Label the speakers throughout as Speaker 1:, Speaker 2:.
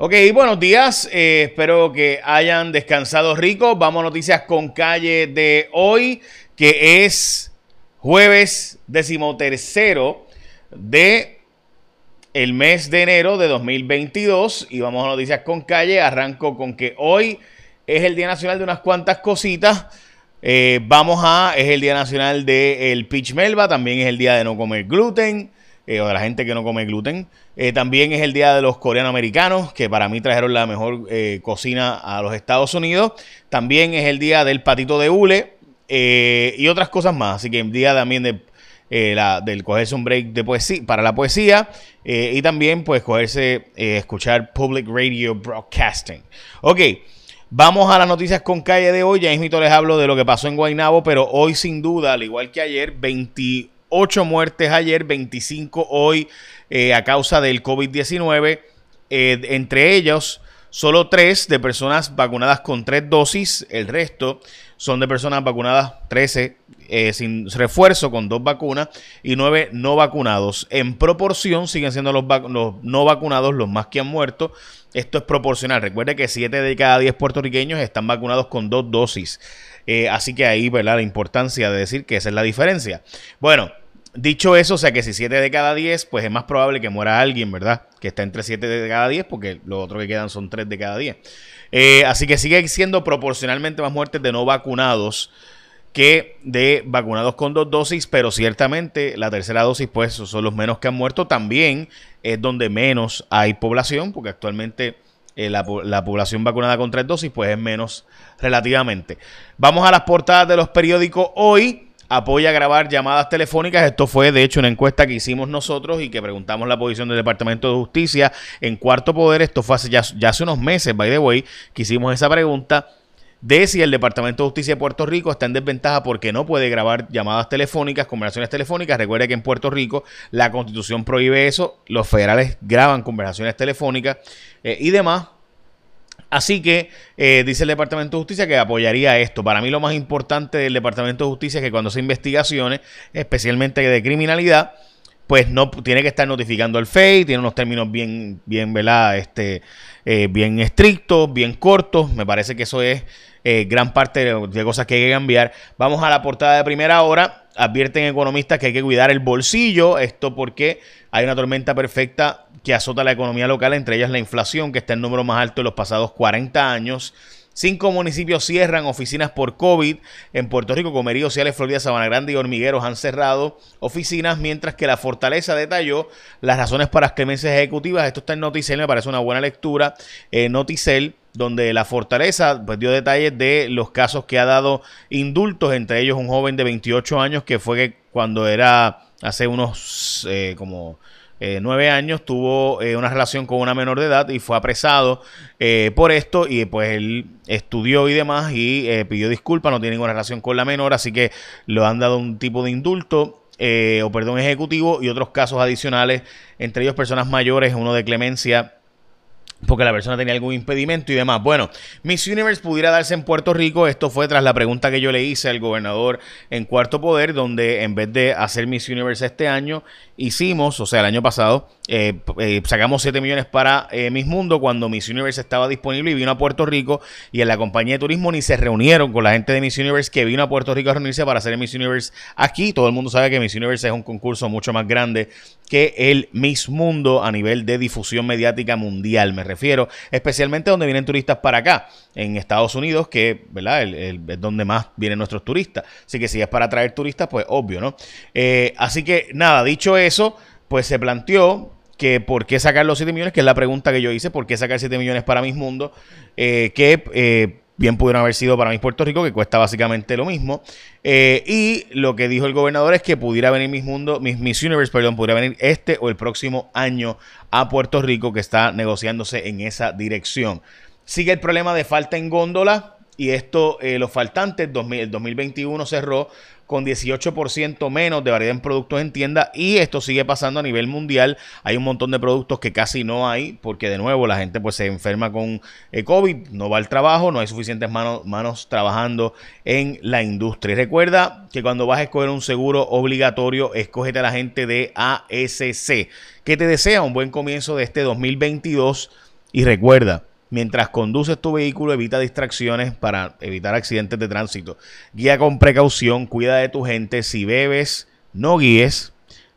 Speaker 1: Ok, buenos días. Eh, espero que hayan descansado rico. Vamos a noticias con calle de hoy, que es jueves decimotercero de el mes de enero de 2022. Y vamos a noticias con calle. Arranco con que hoy es el Día Nacional de unas cuantas cositas. Eh, vamos a, es el Día Nacional del Peach Melba, también es el Día de no comer gluten. Eh, o de la gente que no come gluten. Eh, también es el Día de los Coreanos Americanos, que para mí trajeron la mejor eh, cocina a los Estados Unidos. También es el Día del Patito de Hule y otras cosas más. Así que el día también de, la, del cogerse un break de poesía, para la poesía y también pues cogerse, escuchar public radio broadcasting. Ok. Vamos a las noticias con calle de hoy. Ya mismo les hablo de lo que pasó en Guaynabo, pero hoy sin duda, al igual que ayer, 28 8 muertes ayer, 25 hoy eh, a causa del COVID-19. Eh, entre ellos, solo 3 de personas vacunadas con 3 dosis. El resto son de personas vacunadas 13 eh, sin refuerzo con dos vacunas y 9 no vacunados. En proporción siguen siendo los, los, no vacunados los más que han muerto. Esto es proporcional. Recuerde que 7 de cada 10 puertorriqueños están vacunados con dos dosis. Eh, así que ahí, ¿verdad? La importancia de decir que esa es la diferencia. Bueno, dicho eso, o sea que si 7 de cada 10, pues es más probable que muera alguien, ¿verdad? Que está entre 7 de cada 10, porque lo otro que quedan son 3 de cada 10. Eh, así que sigue siendo proporcionalmente más muertes de no vacunados que de vacunados con dos dosis, pero ciertamente la tercera dosis, pues son los menos que han muerto. También es donde menos hay población, porque actualmente eh, la, población vacunada con tres dosis, pues es menos relativamente. Vamos a las portadas de los periódicos hoy. Apoya grabar llamadas telefónicas. Esto fue, de hecho, una encuesta que hicimos nosotros y que preguntamos la posición del Departamento de Justicia en Cuarto Poder. Esto fue hace ya, ya hace unos meses, by the way, que hicimos esa pregunta de si el Departamento de Justicia de Puerto Rico está en desventaja porque no puede grabar llamadas telefónicas, conversaciones telefónicas. Recuerde que en Puerto Rico la constitución prohíbe eso, los federales graban conversaciones telefónicas eh, y demás. Así que eh, dice el Departamento de Justicia que apoyaría esto. Para mí lo más importante del Departamento de Justicia es que cuando se investigaciones, especialmente de criminalidad, pues no tiene que estar notificando al FEI, tiene unos términos bien, bien, ¿verdad? Este, eh, bien estrictos, bien cortos. Me parece que eso es eh, gran parte de, cosas que hay que cambiar. Vamos a la portada de primera hora. Advierten economistas que hay que cuidar el bolsillo. Esto porque hay una tormenta perfecta que azota la economía local, entre ellas la inflación, que está en número más alto de los pasados 40 años. Cinco municipios cierran oficinas por COVID. En Puerto Rico, Comerío, Ciales, Florida, Sabana Grande y Hormigueros han cerrado oficinas, mientras que la Fortaleza detalló las razones para las clemencias ejecutivas. Esto está en Noticel, me parece una buena lectura. Eh, Noticel donde la fortaleza pues, dio detalles de los casos que ha dado indultos, entre ellos un joven de 28 años que fue cuando era hace unos eh, como eh, nueve años, tuvo eh, una relación con una menor de edad y fue apresado eh, por esto y pues él estudió y demás y pidió disculpas, no tiene ninguna relación con la menor, así que le han dado un tipo de indulto o perdón ejecutivo y otros casos adicionales, entre ellos personas mayores, uno de clemencia porque la persona tenía algún impedimento y demás. Bueno, Miss Universe pudiera darse en Puerto Rico. Esto fue tras la pregunta que yo le hice al gobernador en Cuarto Poder, donde en vez de hacer Miss Universe este año, hicimos, o sea, el año pasado, eh, eh, sacamos 7 millones para eh, Miss Mundo cuando Miss Universe estaba disponible y vino a Puerto Rico y en la compañía de turismo ni se reunieron con la gente de Miss Universe que vino a Puerto Rico a reunirse para hacer Miss Universe aquí. Todo el mundo sabe que Miss Universe es un concurso mucho más grande que el Miss Mundo a nivel de difusión mediática mundial. Me refiero especialmente donde vienen turistas para acá, en Estados Unidos, que ¿verdad? es donde más vienen nuestros turistas. Así que si es para traer turistas, pues obvio, ¿no? Eh, así que nada, dicho eso, pues se planteó que por qué sacar los 7 millones, que es la pregunta que yo hice, por qué sacar 7 millones para Miss Mundo, eh, que eh, bien pudieron haber sido para Miss Puerto Rico, que cuesta básicamente lo mismo. Eh, y lo que dijo el gobernador es que pudiera venir Miss Mundo, Miss, Miss Universe, perdón, pudiera venir este o el próximo año a Puerto Rico, que está negociándose en esa dirección. Sigue el problema de falta en góndola. Y esto, los faltantes, el 2021 cerró con 18% menos de variedad en productos en tienda y esto sigue pasando a nivel mundial. Hay un montón de productos que casi no hay porque de nuevo la gente pues se enferma con eh, COVID, no va al trabajo, no hay suficientes manos, manos trabajando en la industria. recuerda que cuando vas a escoger un seguro obligatorio, escógete a la gente de ASC que te desea un buen comienzo de este 2022 Y recuerda, mientras conduces tu vehículo, evita distracciones para evitar accidentes de tránsito. Guía con precaución, cuida de tu gente. Si bebes, no guíes,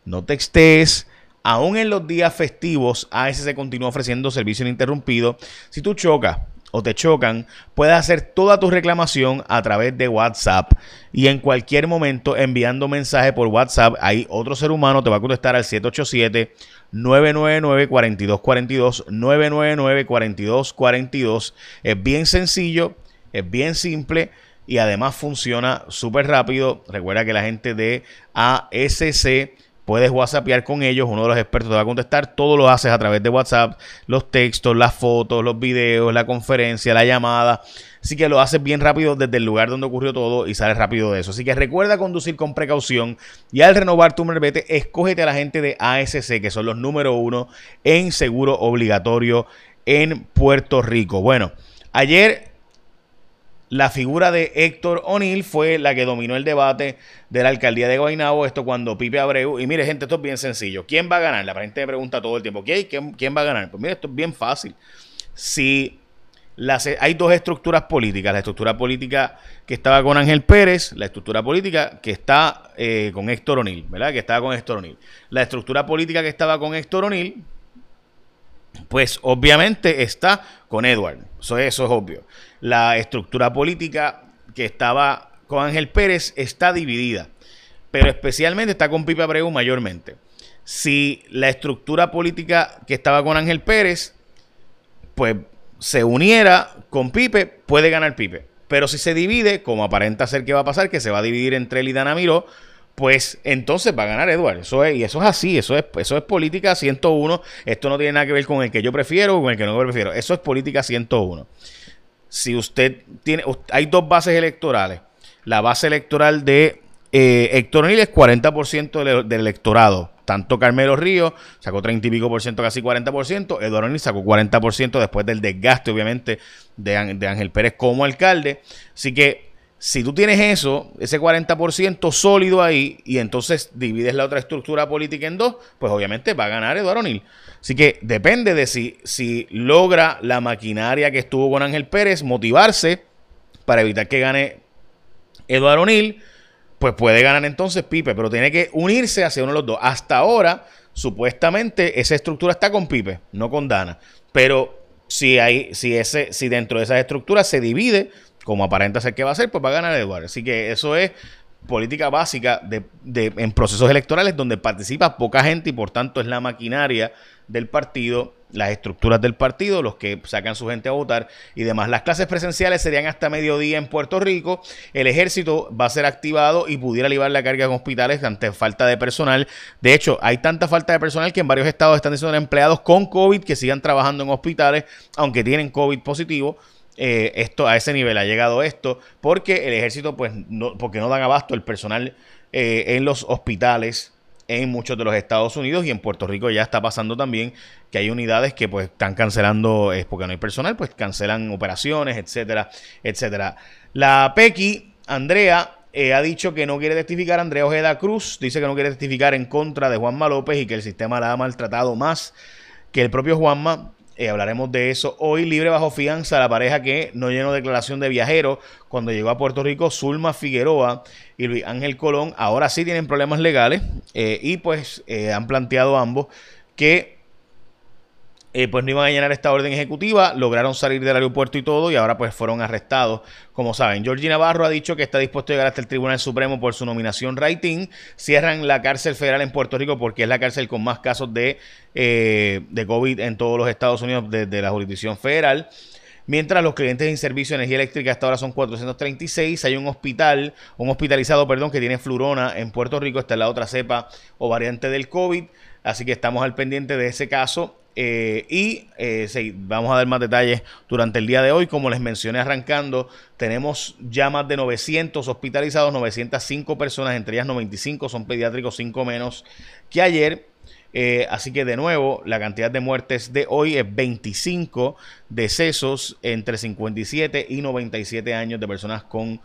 Speaker 1: no textees. Aún en los días festivos, ASC continúa ofreciendo servicio ininterrumpido. Si tú chocas o te chocan, puedes hacer toda tu reclamación a través de WhatsApp y en cualquier momento enviando mensaje por WhatsApp, ahí otro ser humano te va a contestar al 787 999 4242 999 4242. Es bien sencillo, es bien simple y además funciona súper rápido. Recuerda que la gente de ASC Puedes WhatsAppear con ellos, uno de los expertos te va a contestar, todo lo haces a través de WhatsApp, los textos, las fotos, los videos, la conferencia, la llamada. Así que lo haces bien rápido desde el lugar donde ocurrió todo y sales rápido de eso. Así que recuerda conducir con precaución y al renovar tu merbete, escógete a la gente de ASC, que son los número uno en seguro obligatorio en Puerto Rico. Bueno, ayer la figura de Héctor O'Neill fue la que dominó el debate de la alcaldía de Guaynabo. Esto cuando Pipe Abreu. Y mire, gente, esto es bien sencillo. ¿Quién va a ganar? La gente me pregunta todo el tiempo: ¿quién, quién va a ganar? Pues mire, esto es bien fácil. Si las, hay dos estructuras políticas: la estructura política que estaba con Ángel Pérez, la estructura política que está eh, con Héctor O'Neill, ¿verdad? Que estaba con Héctor O'Neill. La estructura política que estaba con Héctor O'Neill pues obviamente está con Edward. Eso, eso es obvio. La estructura política que estaba con Ángel Pérez está dividida, pero especialmente está con Pipe Abreu mayormente. Si la estructura política que estaba con Ángel Pérez, pues se uniera con Pipe, puede ganar Pipe. Pero si se divide, como aparenta ser que va a pasar, que se va a dividir entre él y Dana Miró, pues entonces va a ganar Eduardo. Eso es, y eso es así, eso es, eso es política 101. Esto no tiene nada que ver con el que yo prefiero o con el que no prefiero. Eso es política 101. Si usted tiene, hay dos bases electorales. La base electoral de eh, Héctor O'Neill es 40% del, electorado. Tanto Carmelo Río sacó 30 y pico por ciento, casi 40%. Eduardo O'Neill sacó 40% después del desgaste, obviamente, de, de Ángel Pérez como alcalde. Así que si tú tienes eso, ese 40% sólido ahí, y entonces divides la otra estructura política en dos, pues obviamente va a ganar Eduardo O'Neill. Así que depende de si, si logra la maquinaria que estuvo con Ángel Pérez motivarse para evitar que gane Eduardo O'Neill, pues puede ganar entonces Pipe, pero tiene que unirse hacia uno de los dos. Hasta ahora, supuestamente, esa estructura está con Pipe, no con Dana. Pero si, hay, si, ese, si dentro de esas estructuras se divide, como aparenta ser que va a ser, pues va a ganar Eduardo. Así que eso es política básica de, en procesos electorales donde participa poca gente y por tanto es la maquinaria del partido, las estructuras del partido, los que sacan su gente a votar y demás. Las clases presenciales serían hasta mediodía en Puerto Rico. El ejército va a ser activado y pudiera aliviar la carga en hospitales ante falta de personal. De hecho, hay tanta falta de personal que en varios estados están diciendo empleados con COVID que sigan trabajando en hospitales, aunque tienen COVID positivo eh, esto a ese nivel ha llegado esto porque el ejército pues no, porque no dan abasto el personal eh, en los hospitales en muchos de los Estados Unidos y en Puerto Rico ya está pasando también que hay unidades que pues están cancelando es porque no hay personal pues cancelan operaciones etcétera etcétera. La Pequi Andrea eh, ha dicho que no quiere testificar. Andrea Ojeda Cruz dice que no quiere testificar en contra de Juanma López y que el sistema la ha maltratado más que el propio Juanma eh, hablaremos de eso hoy. Libre bajo fianza la pareja que no llenó declaración de viajero cuando llegó a Puerto Rico, Zulma Figueroa y Luis Ángel Colón. Ahora sí tienen problemas legales eh, y pues eh, han planteado ambos que eh, pues no iban a llenar esta orden ejecutiva, lograron salir del aeropuerto y todo, y ahora pues fueron arrestados. Como saben, Georgie Navarro ha dicho que está dispuesto a llegar hasta el Tribunal Supremo por su nominación rating. Cierran la cárcel federal en Puerto Rico porque es la cárcel con más casos de, eh, de COVID en todos los Estados Unidos desde la jurisdicción federal. Mientras los clientes en servicio de energía eléctrica hasta ahora son 436, hay un hospital, un hospitalizado, perdón, que tiene flurona en Puerto Rico, está la otra cepa o variante del COVID, así que estamos al pendiente de ese caso eh, y eh, vamos a dar más detalles durante el día de hoy. Como les mencioné arrancando, tenemos ya más de 900 hospitalizados, 905 personas, entre ellas 95 son pediátricos, 5 menos que ayer. Eh, así que de nuevo, la cantidad de muertes de hoy es 25 decesos entre 57 y 97 años de personas con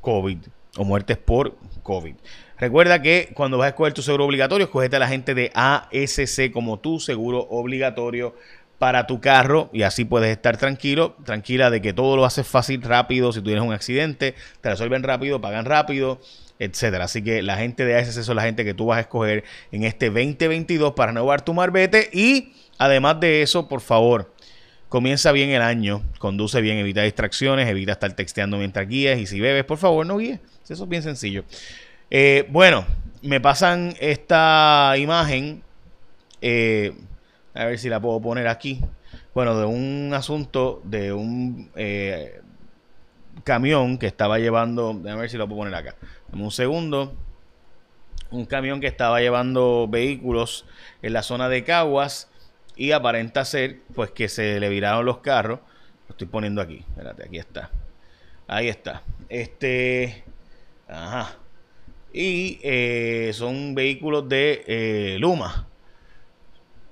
Speaker 1: COVID o muertes por COVID. Recuerda que cuando vas a escoger tu seguro obligatorio, escogete a la gente de ASC como tu seguro obligatorio para tu carro y así puedes estar tranquilo, tranquila de que todo lo haces fácil, rápido. Si tienes un accidente, te resuelven rápido, pagan rápido, etcétera. Así que la gente de ASC son la gente que tú vas a escoger en este 2022 para renovar tu marbete y además de eso, por favor, comienza bien el año, conduce bien, evita distracciones, evita estar texteando mientras guías y si bebes, por favor, no guíes. Eso es bien sencillo. Eh, bueno, me pasan esta imagen. Eh, a ver si la puedo poner aquí. Bueno, de un asunto de un eh, camión que estaba llevando. Déjame ver si lo puedo poner acá. Dame un segundo. Un camión que estaba llevando vehículos en la zona de Caguas. Y aparenta ser, pues, que se le viraron los carros. Lo estoy poniendo aquí. Espérate, aquí está. Ahí está. Este. Ajá. Y eh, son vehículos de eh, Luma.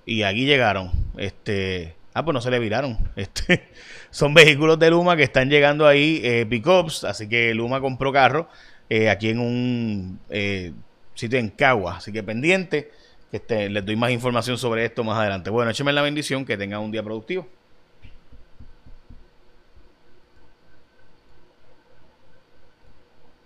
Speaker 1: Y aquí llegaron. Este. Ah, pues no se le viraron. Este, son vehículos de Luma que están llegando ahí, eh, pickups. Así que Luma compró carro eh, aquí en un sitio en Cagua. Así que pendiente. Este, les doy más información sobre esto más adelante. Bueno, écheme la bendición. Que tengan un día productivo.